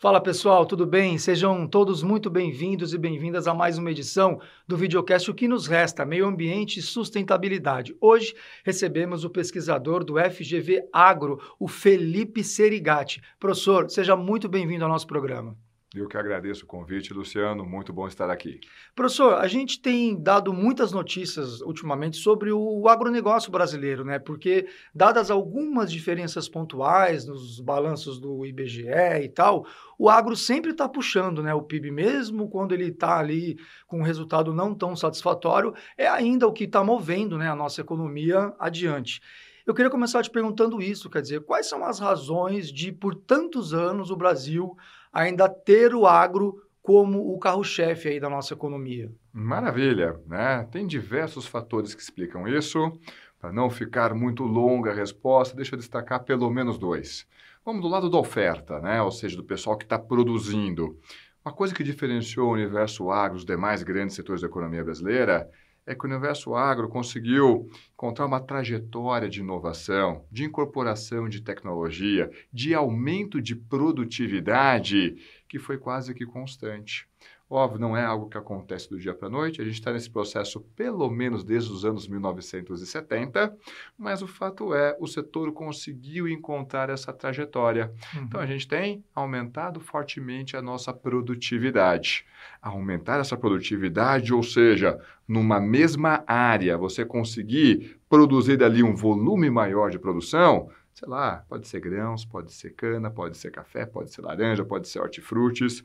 Fala pessoal, tudo bem? Sejam todos muito bem-vindos e bem-vindas a mais uma edição do videocast O que nos resta, Meio Ambiente e Sustentabilidade. Hoje recebemos o pesquisador do FGV Agro, o Felipe Serigati. Professor, seja muito bem-vindo ao nosso programa. Eu que agradeço o convite, Luciano. Muito bom estar aqui. Professor, a gente tem dado muitas notícias ultimamente sobre o agronegócio brasileiro, né? Porque, dadas algumas diferenças pontuais nos balanços do IBGE e tal, o agro sempre está puxando, né? O PIB, mesmo quando ele está ali com um resultado não tão satisfatório, é ainda o que está movendo né, a nossa economia adiante. Eu queria começar te perguntando isso, quer dizer, quais são as razões de, por tantos anos, o Brasil ainda ter o agro como o carro-chefe aí da nossa economia? Maravilha, né? Tem diversos fatores que explicam isso. Para não ficar muito longa a resposta, deixa eu destacar pelo menos dois. Vamos do lado da oferta, né? Ou seja, do pessoal que está produzindo. Uma coisa que diferenciou o universo agro dos demais grandes setores da economia brasileira é que o universo agro conseguiu encontrar uma trajetória de inovação, de incorporação de tecnologia, de aumento de produtividade que foi quase que constante. Óbvio, não é algo que acontece do dia para a noite, a gente está nesse processo pelo menos desde os anos 1970, mas o fato é, o setor conseguiu encontrar essa trajetória. Uhum. Então, a gente tem aumentado fortemente a nossa produtividade. Aumentar essa produtividade, ou seja, numa mesma área, você conseguir produzir dali um volume maior de produção, sei lá, pode ser grãos, pode ser cana, pode ser café, pode ser laranja, pode ser hortifrutis,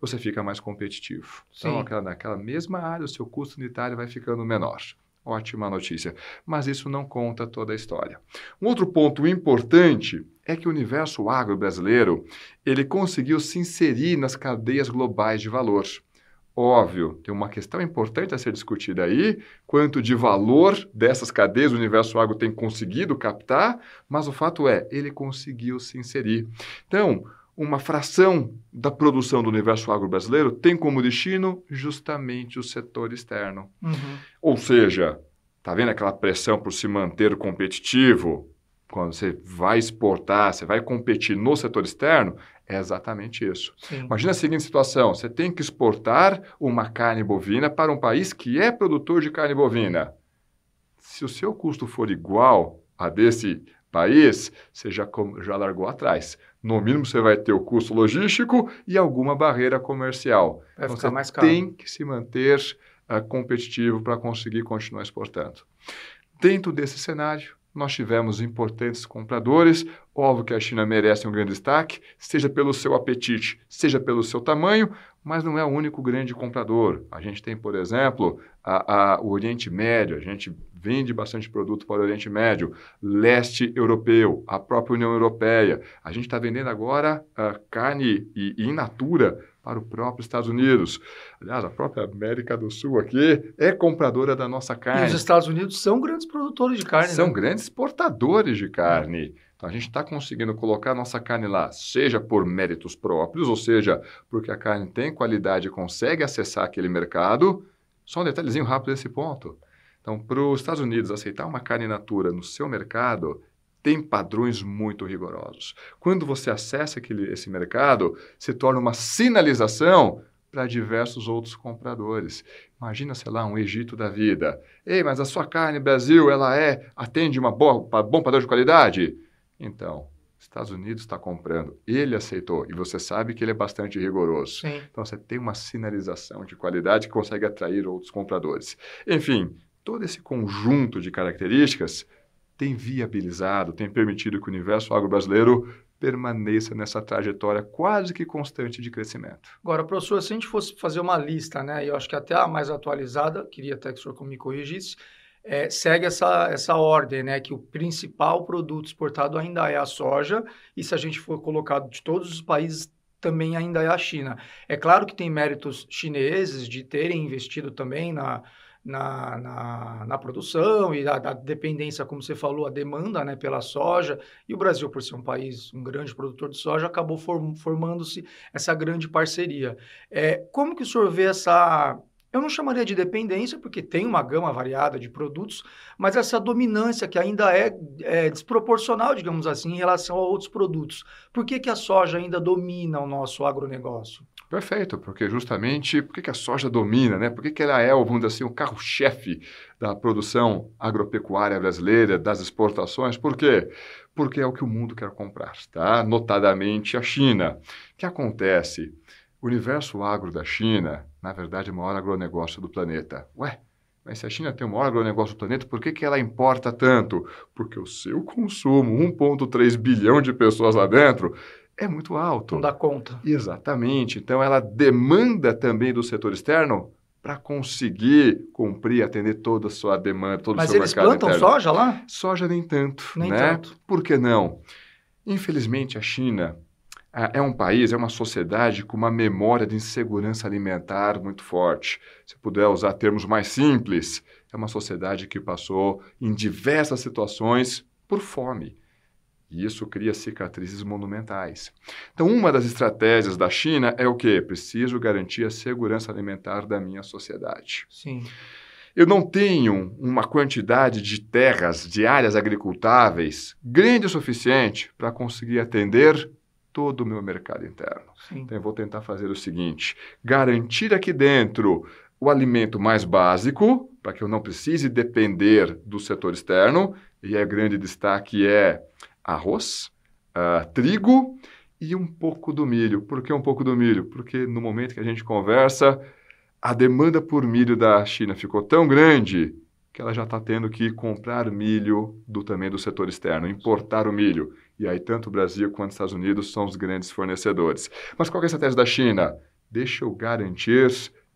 você fica mais competitivo. Então, Sim. Então, aquela, naquela mesma área, o seu custo unitário vai ficando menor. Ótima notícia. Mas isso não conta toda a história. Um outro ponto importante é que o universo agro brasileiro ele conseguiu se inserir nas cadeias globais de valor. Óbvio, tem uma questão importante a ser discutida aí, quanto de valor dessas cadeias o universo agro tem conseguido captar, mas o fato é, ele conseguiu se inserir. Então, uma fração da produção do universo agro brasileiro tem como destino justamente o setor externo. Uhum. Ou seja, tá vendo aquela pressão por se manter competitivo? Quando você vai exportar, você vai competir no setor externo, é exatamente isso. Sim. Imagina a seguinte situação: você tem que exportar uma carne bovina para um país que é produtor de carne bovina. Se o seu custo for igual a desse país, você já, já largou atrás. No mínimo, você vai ter o custo logístico e alguma barreira comercial. Vai então, ficar mais caro. tem que se manter uh, competitivo para conseguir continuar exportando. Dentro desse cenário, nós tivemos importantes compradores. Óbvio que a China merece um grande destaque, seja pelo seu apetite, seja pelo seu tamanho, mas não é o único grande comprador. A gente tem, por exemplo, a, a, o Oriente Médio, a gente vende bastante produto para o Oriente Médio, leste europeu, a própria União Europeia. A gente está vendendo agora uh, carne e, e in natura para o próprio Estados Unidos. Aliás, a própria América do Sul aqui é compradora da nossa carne. E os Estados Unidos são grandes produtores de carne. São né? grandes exportadores de carne. Então, a gente está conseguindo colocar nossa carne lá, seja por méritos próprios, ou seja, porque a carne tem qualidade e consegue acessar aquele mercado. Só um detalhezinho rápido desse ponto. Então, para os Estados Unidos aceitar uma carne natura no seu mercado, tem padrões muito rigorosos. Quando você acessa aquele, esse mercado, se torna uma sinalização para diversos outros compradores. Imagina, sei lá, um Egito da vida. Ei, mas a sua carne Brasil, ela é atende uma boa, bom padrão de qualidade? Então, Estados Unidos está comprando, ele aceitou e você sabe que ele é bastante rigoroso. Sim. Então você tem uma sinalização de qualidade que consegue atrair outros compradores. Enfim, todo esse conjunto de características tem viabilizado, tem permitido que o universo agro-brasileiro permaneça nessa trajetória quase que constante de crescimento. Agora, professor, se a gente fosse fazer uma lista, né, e eu acho que até a mais atualizada, queria até que o senhor me corrigisse, é, segue essa, essa ordem, né, que o principal produto exportado ainda é a soja, e se a gente for colocado de todos os países, também ainda é a China. É claro que tem méritos chineses de terem investido também na, na, na, na produção e da, dependência, como você falou, a demanda né, pela soja. E o Brasil, por ser um país, um grande produtor de soja, acabou form, formando-se essa grande parceria. É, como que o senhor vê essa eu não chamaria de dependência, porque tem uma gama variada de produtos, mas essa dominância que ainda é, é, desproporcional, digamos assim, em relação a outros produtos. Por que, que a soja ainda domina o nosso agronegócio? Perfeito, porque justamente por que, que a soja domina, né? Por que, que ela é, vamos dizer assim, o carro-chefe da produção agropecuária brasileira, das exportações? Por quê? Porque é o que o mundo quer comprar, tá? Notadamente a China. O que acontece? O universo agro da China, na verdade, é o maior agronegócio do planeta. Ué, mas se a China tem o maior agronegócio do planeta, por que, que ela importa tanto? Porque o seu consumo, 1,3 bilhão de pessoas lá dentro, é muito alto. Não dá conta. Exatamente. Então, ela demanda também do setor externo para conseguir cumprir, atender toda a sua demanda, todo Mas o seu eles mercado plantam interno. soja lá? Soja nem tanto, Nem né? tanto. Por que não? Infelizmente, a China é um país, é uma sociedade com uma memória de insegurança alimentar muito forte. Se puder usar termos mais simples, é uma sociedade que passou em diversas situações por fome. E isso cria cicatrizes monumentais. Então, uma das estratégias da China é o quê? Preciso garantir a segurança alimentar da minha sociedade. Sim. Eu não tenho uma quantidade de terras, de áreas agricultáveis grande o suficiente para conseguir atender todo o meu mercado interno. Sim. Então, eu vou tentar fazer o seguinte: garantir aqui dentro o alimento mais básico, para que eu não precise depender do setor externo, e é grande destaque é arroz, ah, trigo e um pouco do milho. Por que um pouco do milho? Porque no momento que a gente conversa, a demanda por milho da China ficou tão grande que ela já está tendo que comprar milho do também do setor externo, importar o milho. E aí tanto o Brasil quanto os Estados Unidos são os grandes fornecedores. Mas qual é a estratégia da China? Deixa eu garantir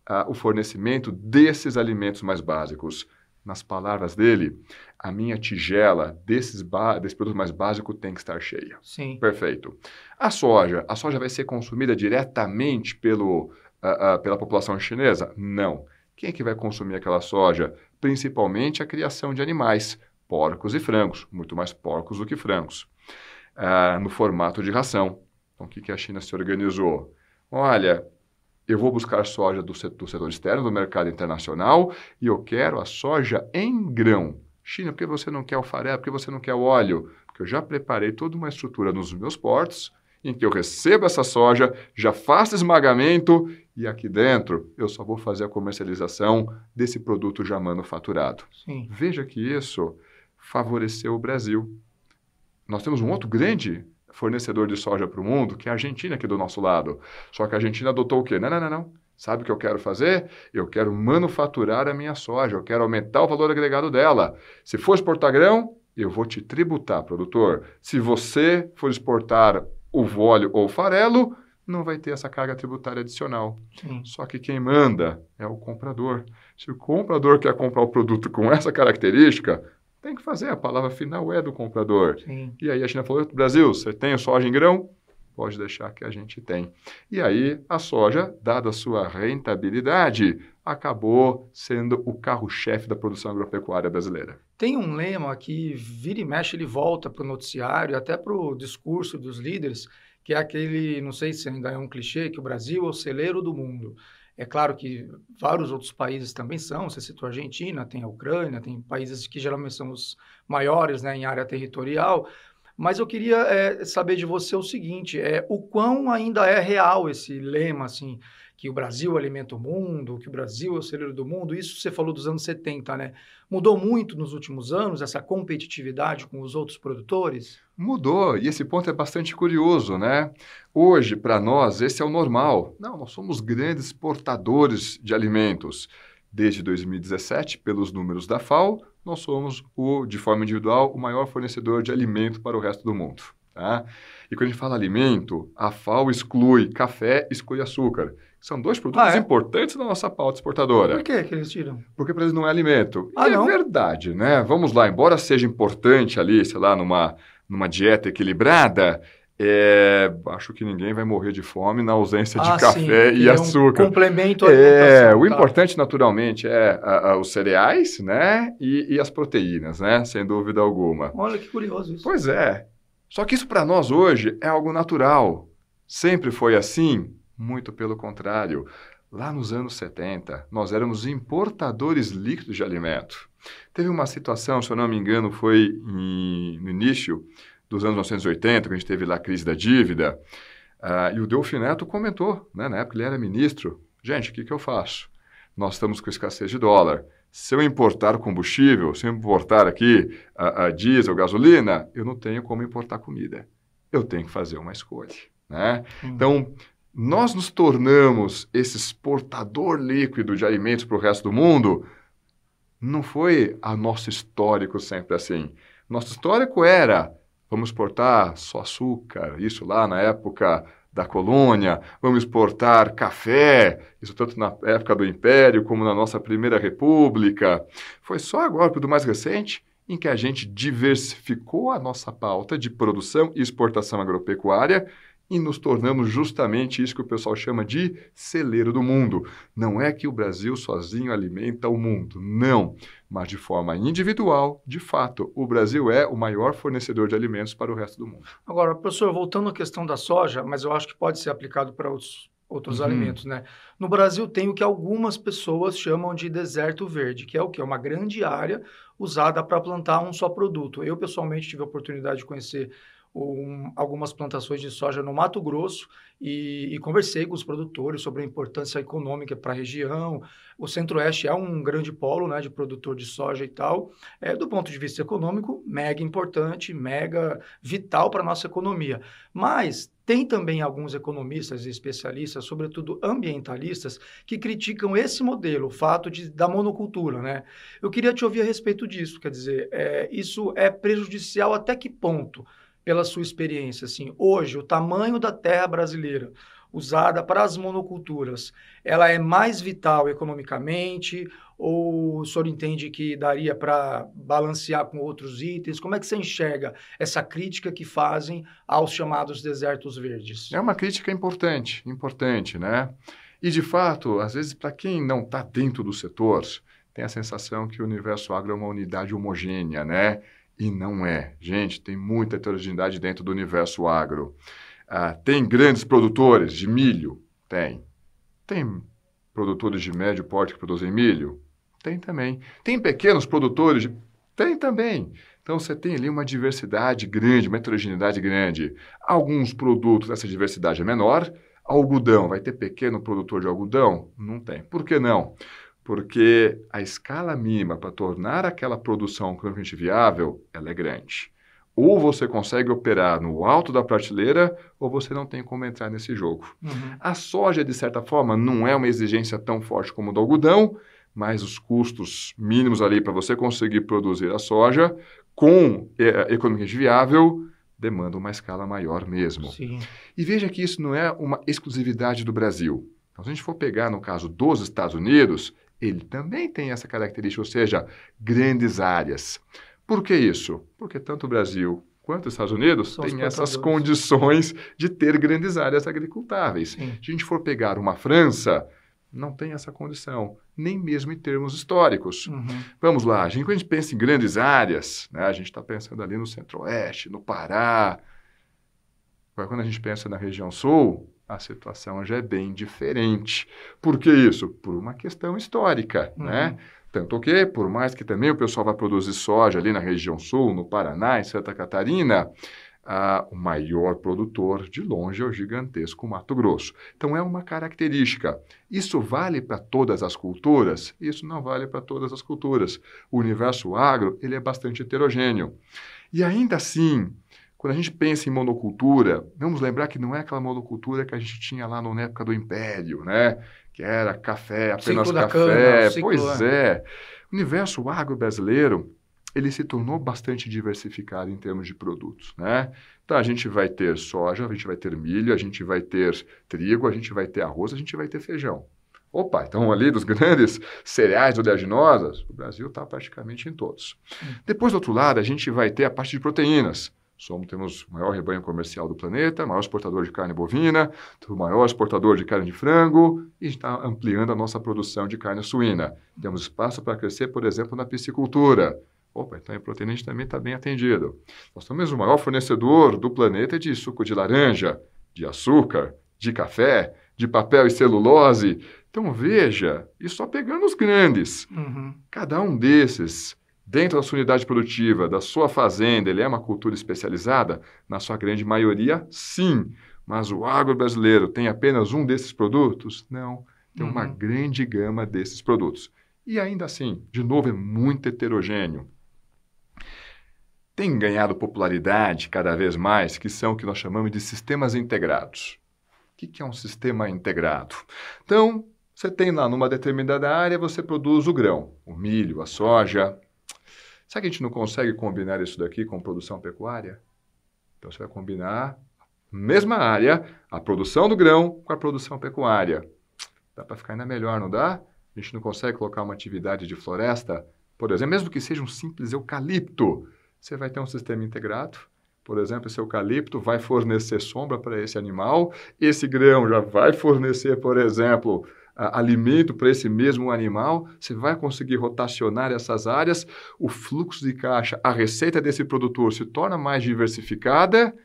ah, o fornecimento desses alimentos mais básicos. Nas palavras dele, a minha tigela desses desse produto mais básico tem que estar cheia. Sim. Perfeito. A soja, a soja vai ser consumida diretamente pelo, ah, ah, pela população chinesa? Não. Quem é que vai consumir aquela soja? Principalmente a criação de animais, porcos e frangos, muito mais porcos do que frangos, ah, no formato de ração. Então, o que, que a China se organizou? Olha, eu vou buscar soja do setor, do setor externo, do mercado internacional, e eu quero a soja em grão. China, por que você não quer o farelo? Por que você não quer o óleo? Porque eu já preparei toda uma estrutura nos meus portos em que eu recebo essa soja, já faço esmagamento e aqui dentro eu só vou fazer a comercialização desse produto já manufaturado. Sim. Veja que isso favoreceu o Brasil. Nós temos um outro grande fornecedor de soja para o mundo, que é a Argentina aqui do nosso lado. Só que a Argentina adotou o quê? Não, não, não, não. Sabe o que eu quero fazer? Eu quero manufaturar a minha soja, eu quero aumentar o valor agregado dela. Se for exportar grão, eu vou te tributar, produtor. Se você for exportar o óleo ou o farelo, não vai ter essa carga tributária adicional. Sim. Só que quem manda é o comprador. Se o comprador quer comprar o produto com essa característica, tem que fazer. A palavra final é do comprador. Sim. E aí a China falou: Brasil, você tem soja em grão? Pode deixar que a gente tem. E aí a soja, dada a sua rentabilidade, acabou sendo o carro-chefe da produção agropecuária brasileira. Tem um lema que vira e mexe, ele volta para o noticiário, até para o discurso dos líderes, que é aquele, não sei se ainda é um clichê, que o Brasil é o celeiro do mundo. É claro que vários outros países também são, você citou a Argentina, tem a Ucrânia, tem países que geralmente são os maiores né, em área territorial, mas eu queria é, saber de você o seguinte, é, o quão ainda é real esse lema, assim, que o Brasil alimenta o mundo, que o Brasil é o celeiro do mundo, isso você falou dos anos 70, né? Mudou muito nos últimos anos essa competitividade com os outros produtores? Mudou, e esse ponto é bastante curioso, né? Hoje, para nós, esse é o normal. Não, nós somos grandes exportadores de alimentos. Desde 2017, pelos números da FAO, nós somos, o, de forma individual, o maior fornecedor de alimento para o resto do mundo. Tá? E quando a gente fala alimento, a FAO exclui café, exclui açúcar. São dois produtos Ah, é? importantes da nossa pauta exportadora. Por que que eles tiram? Porque para eles não é alimento. Ah, e não? é verdade, né? Vamos lá, embora seja importante ali, sei lá, numa, numa dieta equilibrada, é, acho que ninguém vai morrer de fome na ausência de Ah, café sim, e que é um açúcar. complemento à É, o tá. importante naturalmente é a- a- os cereais, né? E, e as proteínas, né? Sem dúvida alguma. Olha que curioso isso. Pois é. Só que isso para nós hoje é algo natural. Sempre foi assim? Muito pelo contrário. Lá nos anos 70, nós éramos importadores líquidos de alimento. Teve uma situação, se eu não me engano, foi em, no início dos anos 1980, que a gente teve lá a crise da dívida, uh, e o Delfim Neto comentou, né, na época ele era ministro, gente, o que, que eu faço? Nós estamos com escassez de dólar. Se eu importar combustível, se eu importar aqui a, a diesel, gasolina, eu não tenho como importar comida. Eu tenho que fazer uma escolha. Né? Hum. Então, nós nos tornamos esse exportador líquido de alimentos para o resto do mundo. Não foi a nosso histórico sempre assim. Nosso histórico era vamos exportar só açúcar, isso lá na época da colônia, vamos exportar café, isso tanto na época do Império como na nossa primeira república. Foi só agora, tudo mais recente, em que a gente diversificou a nossa pauta de produção e exportação agropecuária e nos tornamos justamente isso que o pessoal chama de celeiro do mundo. Não é que o Brasil sozinho alimenta o mundo, não. Mas de forma individual, de fato, o Brasil é o maior fornecedor de alimentos para o resto do mundo. Agora, professor, voltando à questão da soja, mas eu acho que pode ser aplicado para outros, outros uhum. alimentos, né? No Brasil tem o que algumas pessoas chamam de deserto verde, que é o que? É uma grande área usada para plantar um só produto. Eu, pessoalmente, tive a oportunidade de conhecer um, algumas plantações de soja no Mato Grosso e, e, conversei com os produtores sobre a importância econômica para a região. O Centro-Oeste é um grande polo né, de produtor de soja e tal. É, do ponto de vista econômico, mega importante, mega vital para a nossa economia. Mas tem também alguns economistas e especialistas, sobretudo ambientalistas, que criticam esse modelo, o fato de, da monocultura. Né? Eu queria te ouvir a respeito disso. Quer dizer, é, isso é prejudicial até que ponto? Pela sua experiência, assim, hoje o tamanho da terra brasileira usada para as monoculturas, ela é mais vital economicamente ou o senhor entende que daria para balancear com outros itens? Como é que você enxerga essa crítica que fazem aos chamados desertos verdes? É uma crítica importante, importante, né? E de fato, às vezes para quem não está dentro do setor, tem a sensação que o universo agro é uma unidade homogênea, né? E não é. Gente, tem muita heterogeneidade dentro do universo agro. Ah, tem grandes produtores de milho? Tem. Tem produtores de médio porte que produzem milho? Tem também. Tem pequenos produtores? De... Tem também. Então você tem ali uma diversidade grande, uma heterogeneidade grande. Alguns produtos, essa diversidade é menor. Algodão, vai ter pequeno produtor de algodão? Não tem. Por que não? Porque a escala mínima para tornar aquela produção economicamente viável, ela é grande. Ou você consegue operar no alto da prateleira, ou você não tem como entrar nesse jogo. Uhum. A soja, de certa forma, não é uma exigência tão forte como o do algodão, mas os custos mínimos ali para você conseguir produzir a soja com é, economicamente viável demandam uma escala maior mesmo. Sim. E veja que isso não é uma exclusividade do Brasil. Então, se a gente for pegar no caso dos Estados Unidos, ele também tem essa característica, ou seja, grandes áreas. Por que isso? Porque tanto o Brasil quanto os Estados Unidos têm essas condições de ter grandes áreas agricultáveis. Sim. Se a gente for pegar uma França, não tem essa condição, nem mesmo em termos históricos. Uhum. Vamos lá, a gente, quando a gente pensa em grandes áreas, né, a gente está pensando ali no Centro-Oeste, no Pará. Agora, quando a gente pensa na região Sul, a situação já é bem diferente. Por que isso? Por uma questão histórica, uhum. né? Tanto que, por mais que também o pessoal vá produzir soja ali na região sul, no Paraná, em Santa Catarina, ah, o maior produtor de longe é o gigantesco Mato Grosso. Então é uma característica. Isso vale para todas as culturas? Isso não vale para todas as culturas. O universo agro ele é bastante heterogêneo. E ainda assim, quando a gente pensa em monocultura, vamos lembrar que não é aquela monocultura que a gente tinha lá na época do Império, né? Que era café, apenas ciclo café. Cana, pois é. é. O universo agro brasileiro, ele se tornou bastante diversificado em termos de produtos, né? Então, a gente vai ter soja, a gente vai ter milho, a gente vai ter trigo, a gente vai ter arroz, a gente vai ter feijão. Opa, então ali dos grandes cereais oleaginosas, o Brasil está praticamente em todos. Hum. Depois, do outro lado, a gente vai ter a parte de proteínas. Somos, temos o maior rebanho comercial do planeta, maior exportador de carne bovina, o maior exportador de carne de frango e está ampliando a nossa produção de carne suína. Temos espaço para crescer, por exemplo, na piscicultura. Opa, então a proteína a gente também está bem atendido. Nós somos o maior fornecedor do planeta de suco de laranja, de açúcar, de café, de papel e celulose. Então veja, e só pegando os grandes. Uhum. Cada um desses, dentro da sua unidade produtiva, da sua fazenda, ele é uma cultura especializada? Na sua grande maioria, sim. Mas o agro brasileiro tem apenas um desses produtos? Não. Tem uma Uhum. grande gama desses produtos. E ainda assim, de novo, é muito heterogêneo. Tem ganhado popularidade cada vez mais, que são o que nós chamamos de sistemas integrados. O que que é um sistema integrado? Então, você tem lá numa determinada área, você produz o grão, o milho, a soja. Será que a gente não consegue combinar isso daqui com produção pecuária? Então, você vai combinar, mesma área, a produção do grão com a produção pecuária. Dá para ficar ainda melhor, não dá? A gente não consegue colocar uma atividade de floresta, por exemplo, mesmo que seja um simples eucalipto, você vai ter um sistema integrado. Por exemplo, esse eucalipto vai fornecer sombra para esse animal, esse grão já vai fornecer, por exemplo, a- alimento para esse mesmo animal, você vai conseguir rotacionar essas áreas, o fluxo de caixa, a receita desse produtor se torna mais diversificada,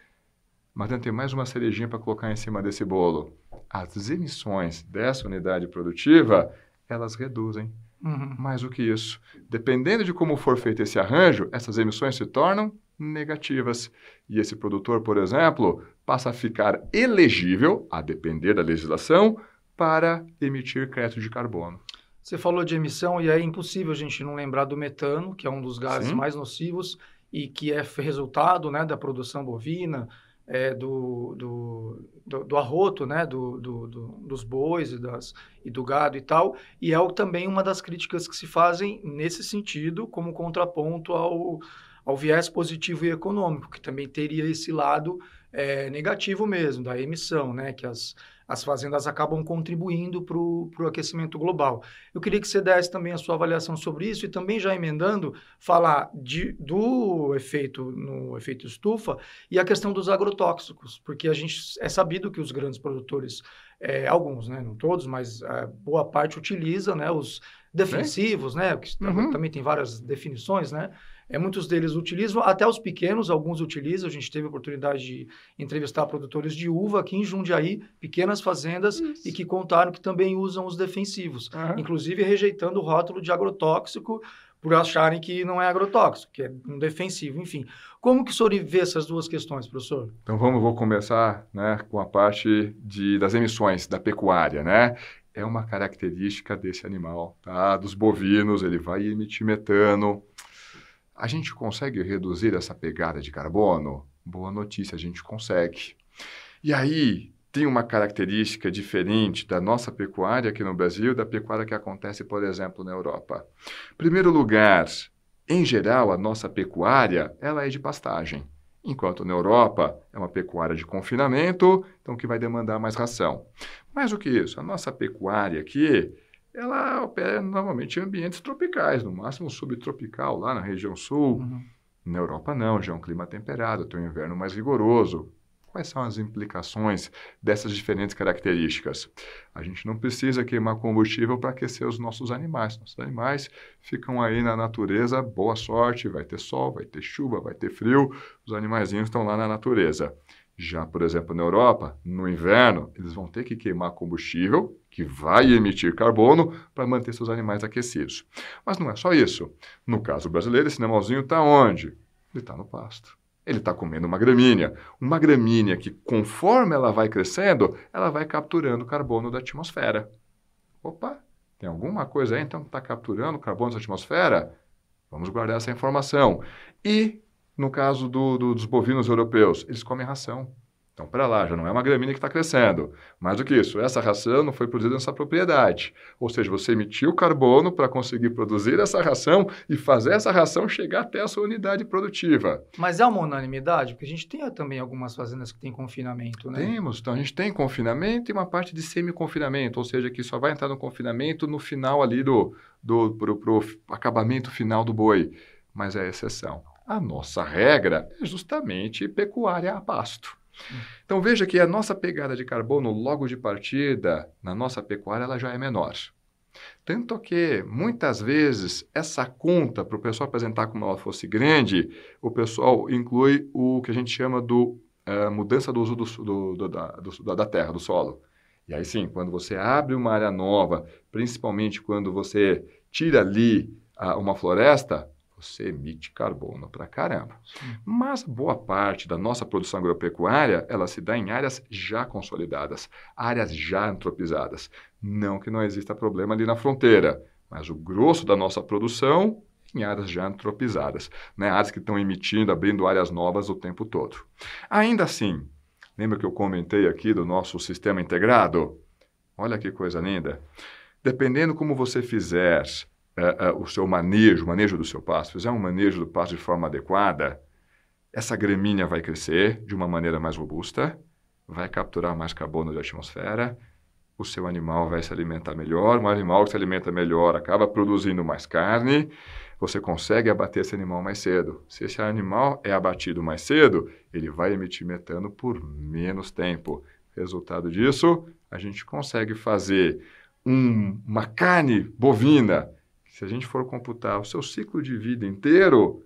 mas tem mais uma cerejinha para colocar em cima desse bolo. As emissões dessa unidade produtiva, elas reduzem. Uhum. Mais do que isso, dependendo de como for feito esse arranjo, essas emissões se tornam negativas. E esse produtor, por exemplo, passa a ficar elegível, a depender da legislação, para emitir crédito de carbono. Você falou de emissão e é impossível a gente não lembrar do metano, que é um dos gases Sim. mais nocivos e que é resultado né, da produção bovina, é, do, do, do, do arroto né, do, do, do- dos bois e, das, e do gado e tal. E é também uma das críticas que se fazem nesse sentido, como contraponto ao, ao viés positivo e econômico, que também teria esse lado é, negativo mesmo, da emissão, né, que as, as fazendas acabam contribuindo para o aquecimento global. Eu queria que você desse também a sua avaliação sobre isso e também já emendando falar de, do efeito no efeito estufa e a questão dos agrotóxicos, porque a gente é sabido que os grandes produtores, é, alguns, né, não todos, mas é, boa parte utiliza, né, os defensivos, né, que Uhum. também tem várias definições, né, é, muitos deles utilizam, até os pequenos, alguns utilizam. A gente teve a oportunidade de entrevistar produtores de uva aqui em Jundiaí, pequenas fazendas, Isso. e que contaram que também usam os defensivos, Aham. inclusive rejeitando o rótulo de agrotóxico por acharem que não é agrotóxico, que é um defensivo, enfim. Como que o senhor vê essas duas questões, professor? Então vamos, vou começar né, com a parte de, das emissões da pecuária, né? É uma característica desse animal, tá? Dos bovinos, ele vai emitir metano. A gente consegue reduzir essa pegada de carbono? Boa notícia, a gente consegue. E aí tem uma característica diferente da nossa pecuária aqui no Brasil da pecuária que acontece, por exemplo, na Europa. Primeiro lugar, em geral, a nossa pecuária ela é de pastagem. Enquanto na Europa é uma pecuária de confinamento, então que vai demandar mais ração. Mais do que isso, a nossa pecuária aqui, ela opera normalmente em ambientes tropicais, no máximo subtropical, lá na região sul. Na Europa não, já é um clima temperado, tem um inverno mais rigoroso. Quais são as implicações dessas diferentes características? A gente não precisa queimar combustível para aquecer os nossos animais. Nossos animais ficam aí na natureza, boa sorte, vai ter sol, vai ter chuva, vai ter frio, os animaizinhos estão lá na natureza. Já, por exemplo, na Europa, no inverno, eles vão ter que queimar combustível, que vai emitir carbono, para manter seus animais aquecidos. Mas não é só isso. No caso brasileiro, esse animalzinho está onde? Ele está no pasto. Ele está comendo uma gramínea. Uma gramínea que, conforme ela vai crescendo, ela vai capturando carbono da atmosfera. Opa, tem alguma coisa aí então que está capturando carbono da atmosfera? Vamos guardar essa informação. E, no caso do, do, dos bovinos europeus, eles comem ração. Então, para lá, já não é uma gramínea que está crescendo. Mais do que isso, essa ração não foi produzida nessa propriedade. Ou seja, você emitiu carbono para conseguir produzir essa ração e fazer essa ração chegar até a sua unidade produtiva. Mas é uma unanimidade? Porque a gente tem também algumas fazendas que têm confinamento, né? Temos, então a gente tem confinamento e uma parte de semi-confinamento, ou seja, que só vai entrar no confinamento no final ali do, do pro, pro acabamento final do boi. Mas é exceção. A nossa regra é justamente pecuária a pasto. Então veja que a nossa pegada de carbono logo de partida na nossa pecuária ela já é menor. Tanto que muitas vezes essa conta para o pessoal apresentar como ela fosse grande, o pessoal inclui o que a gente chama do uh, mudança do uso do, do, do, da, do, da terra, do solo. E aí sim, quando você abre uma área nova, principalmente quando você tira ali ah, uma floresta, você emite carbono para caramba. Mas boa parte da nossa produção agropecuária, ela se dá em áreas já consolidadas, áreas já antropizadas. Não que não exista problema ali na fronteira, mas o grosso da nossa produção em áreas já antropizadas, né? áreas que estão emitindo, abrindo áreas novas o tempo todo. Ainda assim, lembra que eu comentei aqui do nosso sistema integrado? Olha que coisa linda. Dependendo como você fizer uh, uh, o seu manejo, o manejo do seu pasto, fizer um manejo do pasto de forma adequada, essa gramínea vai crescer de uma maneira mais robusta, vai capturar mais carbono da atmosfera, o seu animal vai se alimentar melhor, um animal que se alimenta melhor acaba produzindo mais carne, você consegue abater esse animal mais cedo. Se esse animal é abatido mais cedo, ele vai emitir metano por menos tempo. Resultado disso, a gente consegue fazer um, uma carne bovina se a gente for computar o seu ciclo de vida inteiro,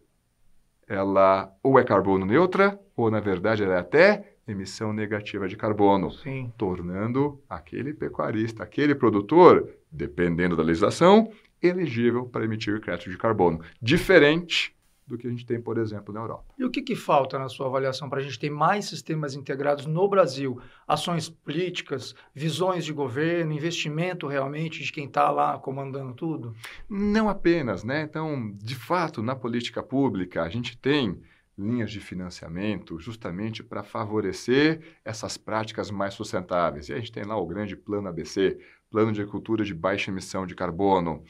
ela ou é carbono neutra, ou na verdade ela é até emissão negativa de carbono, Sim. tornando aquele pecuarista, aquele produtor, dependendo da legislação, elegível para emitir crédito de carbono. Diferente do que a gente tem, por exemplo, na Europa. E o que, que falta na sua avaliação para a gente ter mais sistemas integrados no Brasil? Ações políticas, visões de governo, investimento realmente de quem está lá comandando tudo? Não apenas, né? Então, de fato, na política pública, a gente tem linhas de financiamento justamente para favorecer essas práticas mais sustentáveis. E a gente tem lá o grande plano ABC, Plano de Agricultura de Baixa Emissão de Carbono.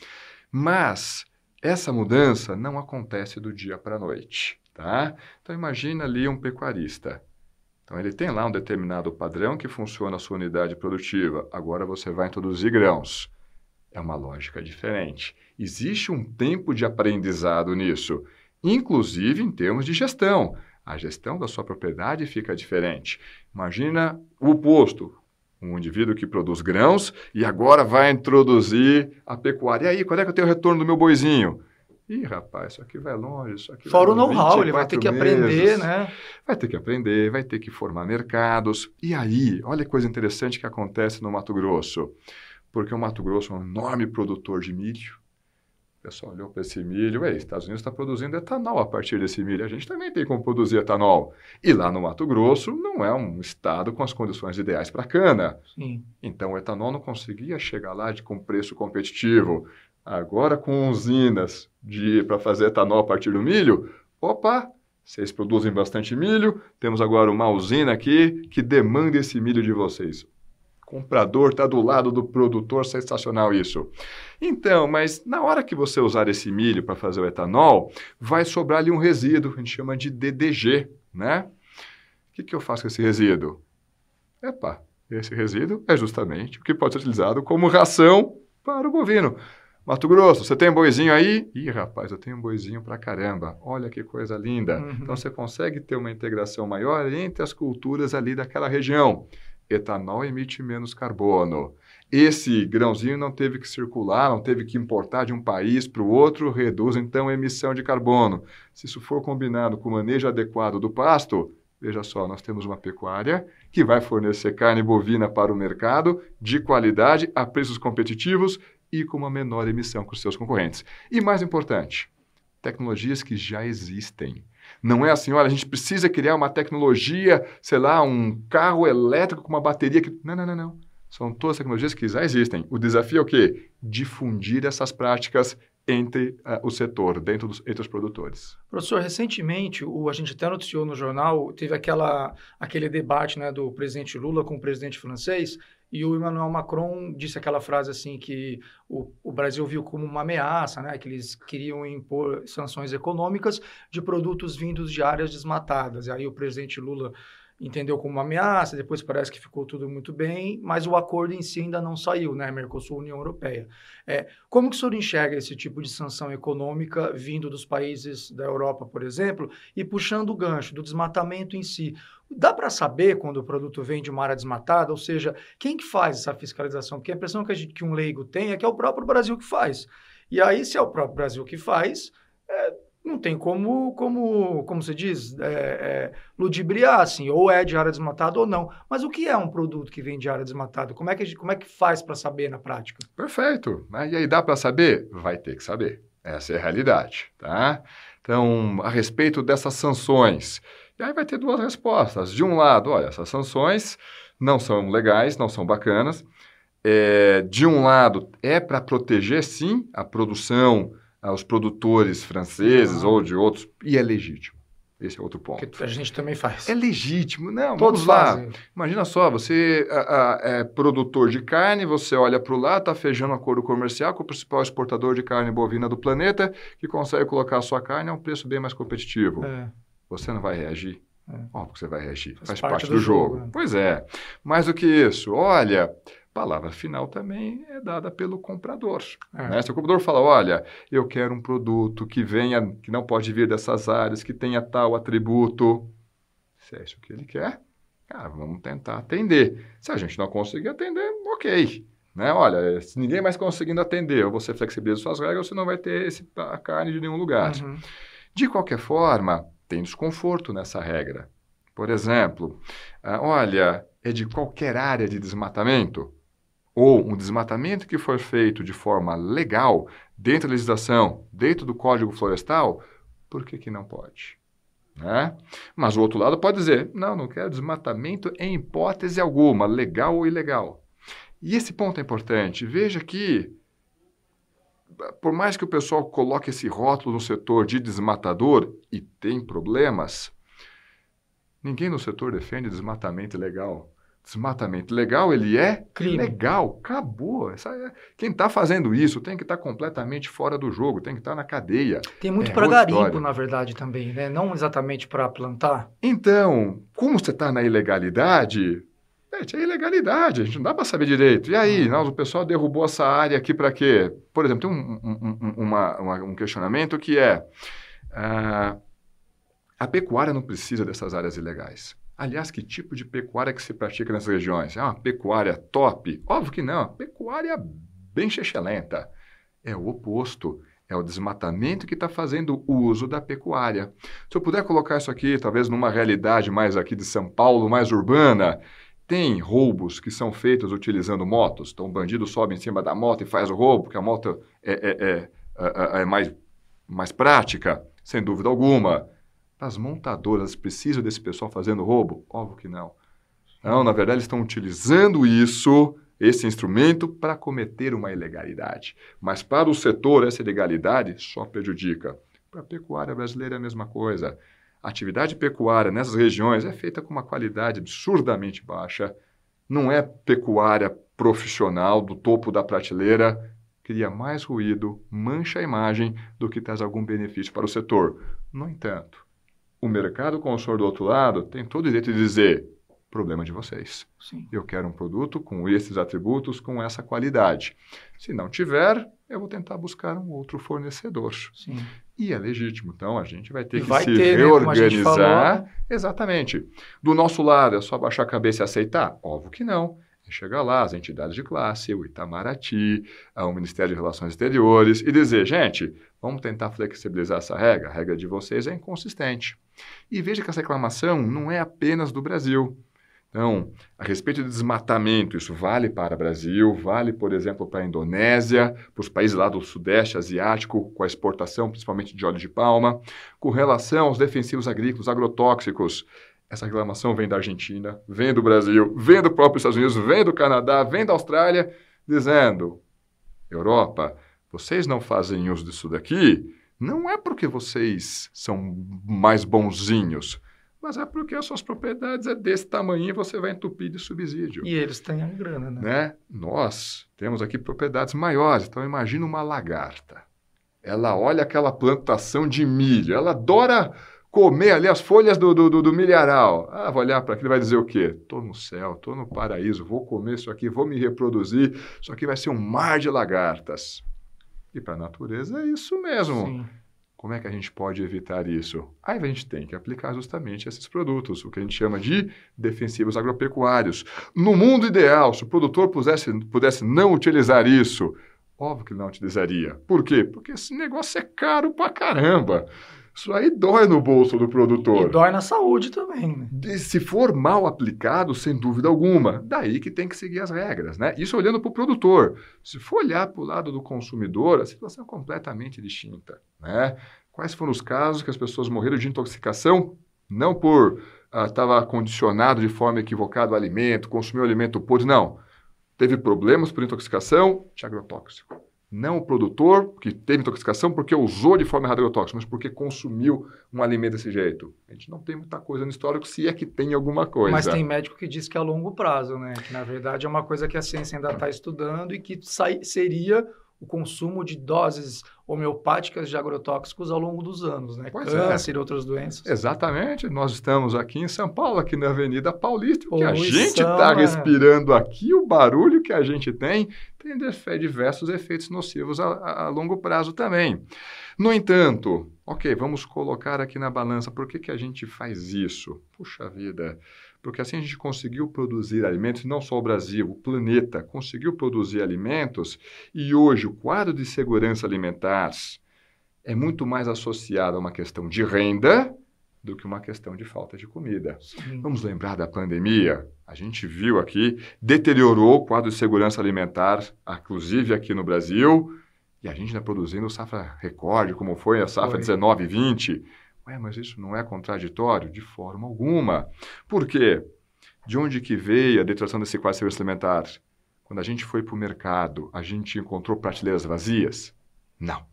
Mas essa mudança não acontece do dia para a noite, tá? Então imagina ali um pecuarista. Então ele tem lá um determinado padrão que funciona a sua unidade produtiva. Agora você vai introduzir grãos. É uma lógica diferente. Existe um tempo de aprendizado nisso, inclusive em termos de gestão. A gestão da sua propriedade fica diferente. Imagina o oposto um indivíduo que produz grãos e agora vai introduzir a pecuária. E aí, quando é que eu tenho o retorno do meu boizinho? Ih, rapaz, isso aqui vai longe, isso aqui Fora o know-how, ele vai ter que meses. aprender, né? Vai ter que aprender, vai ter que formar mercados. E aí, olha que coisa interessante que acontece no Mato Grosso. Porque o Mato Grosso é um enorme produtor de milho, pessoal olhou para esse milho, ué, Estados Unidos está produzindo etanol a partir desse milho, a gente também tem como produzir etanol. E lá no Mato Grosso não é um estado com as condições ideais para cana. Sim. Então o etanol não conseguia chegar lá de, com preço competitivo. Agora com usinas para fazer etanol a partir do milho, opa, vocês produzem bastante milho, temos agora uma usina aqui que demanda esse milho de vocês comprador está do lado do produtor, sensacional isso. Então, mas na hora que você usar esse milho para fazer o etanol, vai sobrar ali um resíduo, a gente chama de DDG, né? O que, que eu faço com esse resíduo? Epa, esse resíduo é justamente o que pode ser utilizado como ração para o bovino. Mato Grosso, você tem um boizinho aí? Ih, rapaz, eu tenho um boizinho para caramba. Olha que coisa linda. Uhum. Então você consegue ter uma integração maior entre as culturas ali daquela região etanol emite menos carbono. Esse grãozinho não teve que circular, não teve que importar de um país para o outro, reduz então a emissão de carbono. Se isso for combinado com o manejo adequado do pasto, veja só, nós temos uma pecuária que vai fornecer carne bovina para o mercado de qualidade, a preços competitivos e com uma menor emissão que os seus concorrentes. E mais importante, tecnologias que já existem. Não é assim, olha, a gente precisa criar uma tecnologia, sei lá, um carro elétrico com uma bateria que. Não, não, não, não. São todas tecnologias que já existem. O desafio é o quê? Difundir essas práticas entre uh, o setor, dentro dos, entre os produtores. Professor, recentemente, o, a gente até noticiou no jornal, teve aquela, aquele debate né, do presidente Lula com o presidente francês, e o Emmanuel Macron disse aquela frase assim que o, o, Brasil viu como uma ameaça, né? Que eles queriam impor sanções econômicas de produtos vindos de áreas desmatadas. E aí o presidente Lula entendeu como uma ameaça, depois parece que ficou tudo muito bem, mas o acordo em si ainda não saiu, né? Mercosul-União Europeia. É, como que o senhor enxerga esse tipo de sanção econômica vindo dos países da Europa, por exemplo, e puxando o gancho do desmatamento em si? Dá para saber quando o produto vem de uma área desmatada? Ou seja, quem que faz essa fiscalização? Porque a impressão que, gente, que um leigo tem é que é o próprio Brasil que faz. E aí, se é o próprio Brasil que faz, é, não tem como, como, como se diz, é, é, ludibriar, assim, ou é de área desmatada ou não. Mas o que é um produto que vem de área desmatada? Como é que, como é que faz para saber na prática? Perfeito. Né? E aí dá para saber? Vai ter que saber. Essa é a realidade, tá? Então, a respeito dessas sanções, e aí vai ter duas respostas. De um lado, olha, essas sanções não são legais, não são bacanas. É, de um lado, é para proteger, sim, a produção aos produtores franceses ou de outros, e é legítimo. Esse é outro ponto. Que a gente também faz. É legítimo. Não, Todos vamos lá. fazem. Imagina só, você a, a, é produtor de carne, você olha para o lado, está fechando um acordo comercial com o principal exportador de carne bovina do planeta, que consegue colocar a sua carne a um preço bem mais competitivo. É. Você não vai reagir? É. Óbvio que você vai reagir. Faz Faz, parte parte, do do, jogo, jogo. né? Pois é. Mais do que isso, olha, palavra final também é dada pelo comprador. É. Né? Se o comprador fala, olha, eu quero um produto que venha, que não pode vir dessas áreas, que tenha tal atributo, se é isso que ele quer, cara, vamos tentar atender. Se a gente não conseguir atender, ok. Né? Olha, se ninguém mais conseguindo atender, ou você flexibiliza suas regras, você não vai ter esse, a carne de nenhum lugar. Uhum. De qualquer forma, tem desconforto nessa regra. Por exemplo, ah, olha, é de qualquer área de desmatamento, ou um desmatamento que for feito de forma legal, dentro da legislação, dentro do Código Florestal, por que, que não pode? Né? Mas o outro lado pode dizer, não, não quero desmatamento em hipótese alguma, legal ou ilegal. E esse ponto é importante. Veja que por mais que o pessoal coloque esse rótulo no setor de desmatador, e tem problemas, ninguém no setor defende desmatamento ilegal. Desmatamento legal, ele é Crime. legal, acabou. Essa é- Quem está fazendo isso tem que estar completamente fora do jogo, tem que estar na cadeia. Tem muito É para outra garimpo, história. na verdade, também, né? Não exatamente para plantar. Então, como você está na ilegalidade, é ilegalidade, a gente não dá para saber direito. E aí, nós, o pessoal derrubou essa área aqui para quê? Por exemplo, tem um, um- um- uma- uma- um questionamento que é: ah, a pecuária não precisa dessas áreas ilegais. Aliás, que tipo de pecuária que se pratica nessas regiões? É uma pecuária top? Óbvio que não, pecuária bem chechelenta. É o oposto. É o desmatamento que está fazendo uso da pecuária. Se eu puder colocar isso aqui, talvez numa realidade mais aqui de São Paulo, mais urbana, tem roubos que são feitos utilizando motos. Então, o bandido sobe em cima da moto e faz o roubo, porque a moto é, é- é- é- é mais, mais prática, sem dúvida alguma. As montadoras precisam desse pessoal fazendo roubo? Óbvio que não. Não, na verdade, eles estão utilizando isso, esse instrumento, para cometer uma ilegalidade. Mas para o setor, essa ilegalidade só prejudica. Para a pecuária brasileira é a mesma coisa. A atividade pecuária nessas regiões é feita com uma qualidade absurdamente baixa. Não é pecuária profissional do topo da prateleira. Cria mais ruído, mancha a imagem do que traz algum benefício para o setor. No entanto, o mercado consumidor do outro lado tem todo o direito de dizer: problema de vocês. Sim. Eu quero um produto com esses atributos, com essa qualidade. Se não tiver, eu vou tentar buscar um outro fornecedor. Sim. E é legítimo. Então a gente vai ter E que vai se ter, né, reorganizar. falou. Exatamente. Do nosso lado, é só baixar a cabeça e aceitar? Óbvio que não. É chegar lá, as entidades de classe, o Itamaraty, o Ministério de Relações Exteriores, e dizer, gente, vamos tentar flexibilizar essa regra. A regra de vocês é inconsistente. E veja que essa reclamação não é apenas do Brasil. Então, a respeito de desmatamento, isso vale para o Brasil, vale, por exemplo, para a Indonésia, para os países lá do Sudeste Asiático, com a exportação principalmente de óleo de palma. Com relação aos defensivos agrícolas, agrotóxicos, essa reclamação vem da Argentina, vem do Brasil, vem do próprio Estados Unidos, vem do Canadá, vem da Austrália, dizendo: Europa, vocês não fazem uso disso daqui, não é porque vocês são mais bonzinhos, mas é porque as suas propriedades é desse tamanho e você vai entupir de subsídio. E eles têm a grana, né? Né? Nós temos aqui propriedades maiores, então imagina uma lagarta. Ela olha aquela plantação de milho, ela adora comer ali as folhas do, do, do, do milharal. Ah, vai olhar para aquilo e vai dizer o quê? Estou no céu, estou no paraíso, vou comer isso aqui, vou me reproduzir, isso aqui vai ser um mar de lagartas. E para a natureza é isso mesmo. Sim. Como é que a gente pode evitar isso? Aí a gente tem que aplicar justamente esses produtos, o que a gente chama de defensivos agropecuários. No mundo ideal, se o produtor pudesse, pudesse não utilizar isso, Óbvio que não utilizaria. Por quê? Porque esse negócio é caro pra caramba. Isso aí dói no bolso do produtor. E dói na saúde também. Né? Se for mal aplicado, sem dúvida alguma. Daí que tem que seguir as regras, né? Isso olhando para o produtor. Se for olhar para o lado do consumidor, a situação é completamente distinta, né? Quais foram os casos que as pessoas morreram de intoxicação? Não por estava ah, condicionado de forma equivocada o alimento, consumiu o alimento podre, não. Teve problemas por intoxicação de agrotóxico. Não o produtor que teve intoxicação porque usou de forma errada agrotóxico, mas porque consumiu um alimento desse jeito. A gente não tem muita coisa no histórico, se é que tem alguma coisa. Mas tem médico que diz que é a longo prazo, né? Que na verdade é uma coisa que a ciência ainda está estudando e que seria o consumo de doses homeopáticas de agrotóxicos ao longo dos anos, né? Pois é. Câncer é. e outras doenças. Exatamente. Nós estamos aqui em São Paulo, aqui na Avenida Paulista. O que a gente está é... respirando aqui, o barulho que a gente tem, tem diversos efeitos nocivos a, a longo prazo também. No entanto, ok, vamos colocar aqui na balança por que, que a gente faz isso. Puxa vida, porque assim a gente conseguiu produzir alimentos, não só o Brasil, o planeta conseguiu produzir alimentos, e hoje o quadro de segurança alimentar é muito mais associado a uma questão de renda do que uma questão de falta de comida. Sim. Vamos lembrar da pandemia? A gente viu aqui, deteriorou o quadro de segurança alimentar, inclusive aqui no Brasil, e a gente está produzindo safra recorde, como foi a safra 19 e 20 Ué, mas isso não é contraditório? De forma alguma. Por quê? De onde que veio a detração desse quadro de segurança alimentar? Quando a gente foi para o mercado, a gente encontrou prateleiras vazias? Não.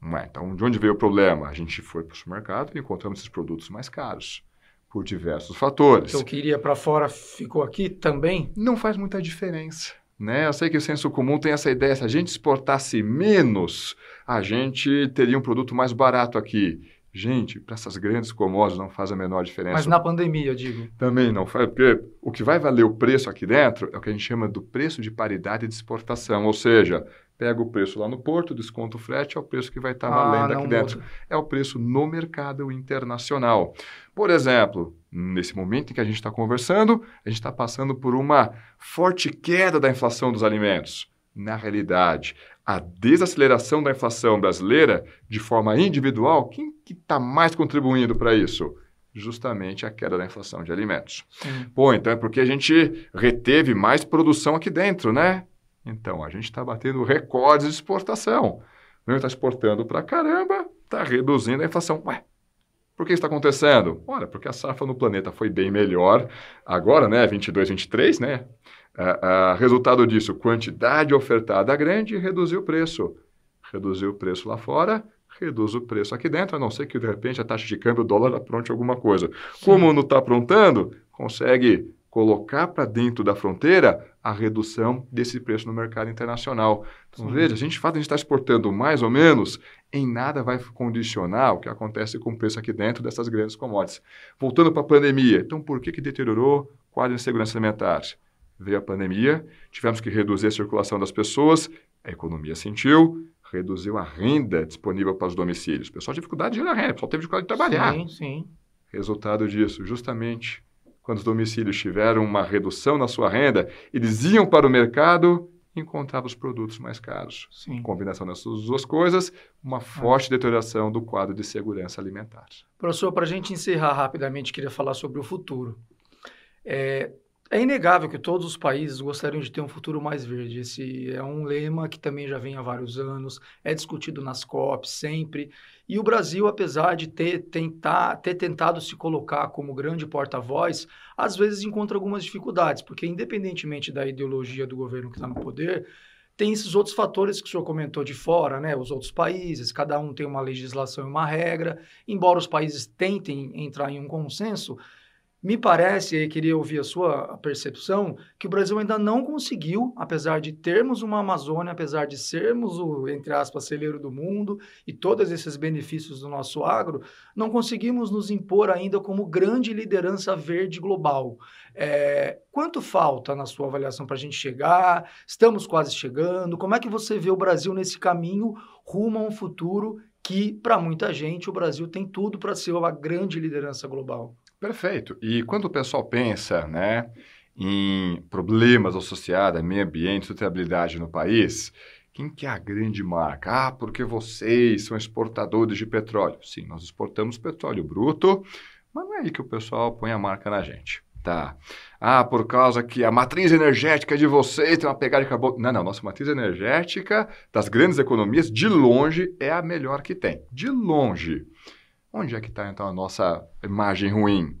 Não é. Então, de onde veio o problema? A gente foi para o supermercado e encontramos esses produtos mais caros por diversos fatores. Então, o que iria para fora ficou aqui também? Não faz muita diferença. Né? Eu sei que o senso comum tem essa ideia, se a gente exportasse menos, a gente teria um produto mais barato aqui. Gente, para essas grandes commodities não faz a menor diferença. Mas na pandemia, eu digo. Também não faz, porque o que vai valer o preço aqui dentro é o que a gente chama do preço de paridade de exportação, ou seja, pega o preço lá no porto, desconta o frete, é o preço que vai estar tá ah, valendo aqui dentro. Muda. É o preço no mercado internacional. Por exemplo, nesse momento em que a gente está conversando, a gente está passando por uma forte queda da inflação dos alimentos. Na realidade, a desaceleração da inflação brasileira de forma individual, quem que está mais contribuindo para isso? Justamente a queda da inflação de alimentos. Sim. Pô, então é porque a gente reteve mais produção aqui dentro, né? Então, a gente está batendo recordes de exportação. Não está exportando para caramba, está reduzindo a inflação. Ué, por que isso está acontecendo? Olha, porque a safra no planeta foi bem melhor agora, né? 22, 23, né? Uh, uh, resultado disso, quantidade ofertada grande reduziu o preço. Reduziu o preço lá fora, reduz o preço aqui dentro, a não ser que de repente a taxa de câmbio, o dólar apronte alguma coisa. Como não está aprontando, consegue colocar para dentro da fronteira a redução desse preço no mercado internacional. Então, Sim. veja, a gente, fala a gente está exportando mais ou menos, em nada vai condicionar o que acontece com o preço aqui dentro dessas grandes commodities. Voltando para a pandemia, então por que, que deteriorou o quadro de segurança alimentar? Veio a pandemia, tivemos que reduzir a circulação das pessoas, a economia sentiu, reduziu a renda disponível para os domicílios. O pessoal tinha dificuldade de gerar renda, o pessoal teve dificuldade de trabalhar. Sim, sim. Resultado disso, justamente quando os domicílios tiveram uma redução na sua renda, eles iam para o mercado e encontravam os produtos mais caros. Sim. Combinação dessas duas coisas, uma forte deterioração do quadro de segurança alimentar. Professor, para a gente encerrar rapidamente, queria falar sobre o futuro. É, é inegável que todos os países gostariam de ter um futuro mais verde. Esse é um lema que também já vem há vários anos, é discutido nas COPs sempre. E o Brasil, apesar de ter, tentar, ter tentado se colocar como grande porta-voz, às vezes encontra algumas dificuldades, porque independentemente da ideologia do governo que está no poder, tem esses outros fatores que o senhor comentou de fora, né? Os outros países, cada um tem uma legislação e uma regra. Embora os países tentem entrar em um consenso, me parece, e queria ouvir a sua percepção, que o Brasil ainda não conseguiu, apesar de termos uma Amazônia, apesar de sermos o, entre aspas, celeiro do mundo e todos esses benefícios do nosso agro, não conseguimos nos impor ainda como grande liderança verde global. É, quanto falta na sua avaliação para a gente chegar? Estamos quase chegando. Como é que você vê o Brasil nesse caminho rumo a um futuro que, para muita gente, o Brasil tem tudo para ser uma grande liderança global? Perfeito. E quando o pessoal pensa né, em problemas associados a meio ambiente, sustentabilidade no país, Quem que é a grande marca? Ah, porque vocês são exportadores de petróleo. Sim, nós exportamos petróleo bruto, mas não é aí que o pessoal põe a marca na gente. Tá. Ah, por causa que a matriz energética de vocês tem uma pegada de carbono. Não, não. Nossa matriz energética das grandes economias, de longe, é a melhor que tem. De longe. Onde é que está, então, a nossa imagem ruim?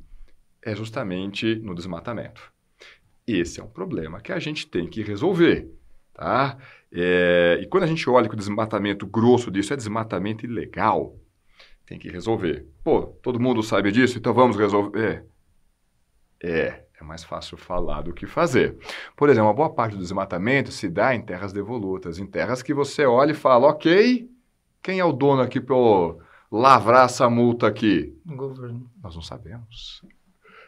É justamente no desmatamento. Esse é um problema que a gente tem que resolver. Tá? É, e quando a gente olha que o desmatamento grosso disso é desmatamento ilegal, tem que resolver. Pô, todo mundo sabe disso, então vamos resolver. É, é mais fácil falar do que fazer. Por exemplo, uma boa parte do desmatamento se dá em terras devolutas, em terras que você olha e fala, ok, quem é o dono aqui para lavrar essa multa aqui? O governo. Nós não sabemos.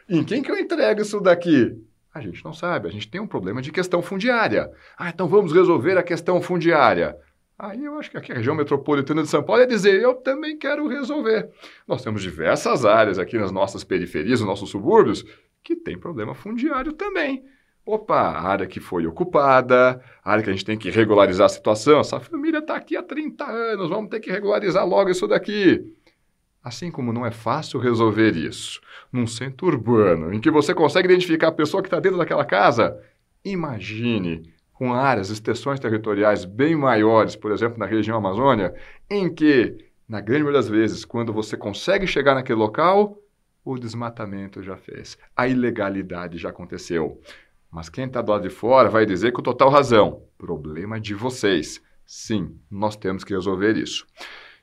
Em quem que eu entrego isso daqui? A gente não sabe. A gente tem um problema de questão fundiária. Ah, então vamos resolver a questão fundiária. Aí eu acho que aqui a região metropolitana de São Paulo é dizer, eu também quero resolver. Nós temos diversas áreas aqui nas nossas periferias, nos nossos subúrbios, que tem problema fundiário também. Opa, área que foi ocupada, área que a gente tem que regularizar a situação. Essa família está aqui há 30 anos, vamos ter que regularizar logo isso daqui. Assim como não é fácil resolver isso num centro urbano, em que você consegue identificar a pessoa que está dentro daquela casa, imagine com áreas, extensões territoriais bem maiores, por exemplo, na região Amazônia, em que, na grande maioria das vezes, quando você consegue chegar naquele local, o desmatamento já fez, a ilegalidade já aconteceu. Mas quem está do lado de fora vai dizer com total razão: problema de vocês. Sim, nós temos que resolver isso.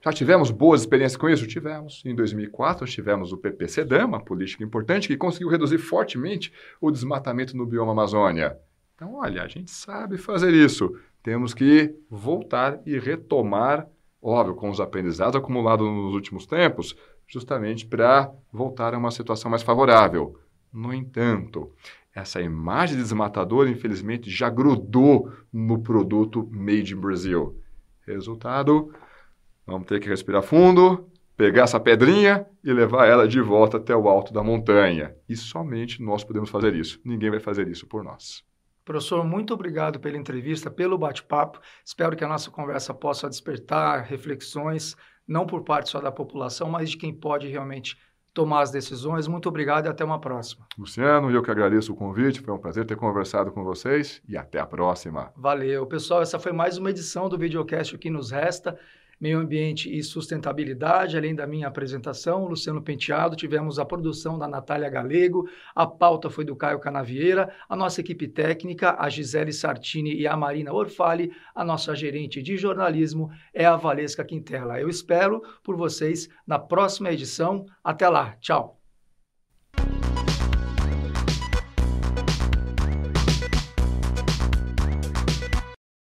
Já tivemos boas experiências com isso? Tivemos. Em 2004, nós tivemos o PPCDAM, uma política importante que conseguiu reduzir fortemente o desmatamento no bioma Amazônia. Então, olha, a gente sabe fazer isso. Temos que voltar e retomar, óbvio, com os aprendizados acumulados nos últimos tempos, justamente para voltar a uma situação mais favorável. No entanto, essa imagem de desmatador, infelizmente, já grudou no produto Made in Brazil. Resultado, vamos ter que respirar fundo, pegar essa pedrinha e levar ela de volta até o alto da montanha. E somente nós podemos fazer isso. Ninguém vai fazer isso por nós. Professor, muito obrigado pela entrevista, pelo bate-papo. Espero que a nossa conversa possa despertar reflexões não por parte só da população, mas de quem pode realmente tomar as decisões. Muito obrigado e até uma próxima. Luciano, eu que agradeço o convite, foi um prazer ter conversado com vocês e até a próxima. Valeu. Pessoal, essa foi mais uma edição do videocast O que nos resta meio ambiente e sustentabilidade, além da minha apresentação, Luciano Penteado, tivemos a produção da Natália Galego, a pauta foi do Caio Canavieira, a nossa equipe técnica, a Gisele Sartini e a Marina Orfali, a nossa gerente de jornalismo é a Valesca Quintela. Eu espero por vocês na próxima edição. Até lá, tchau!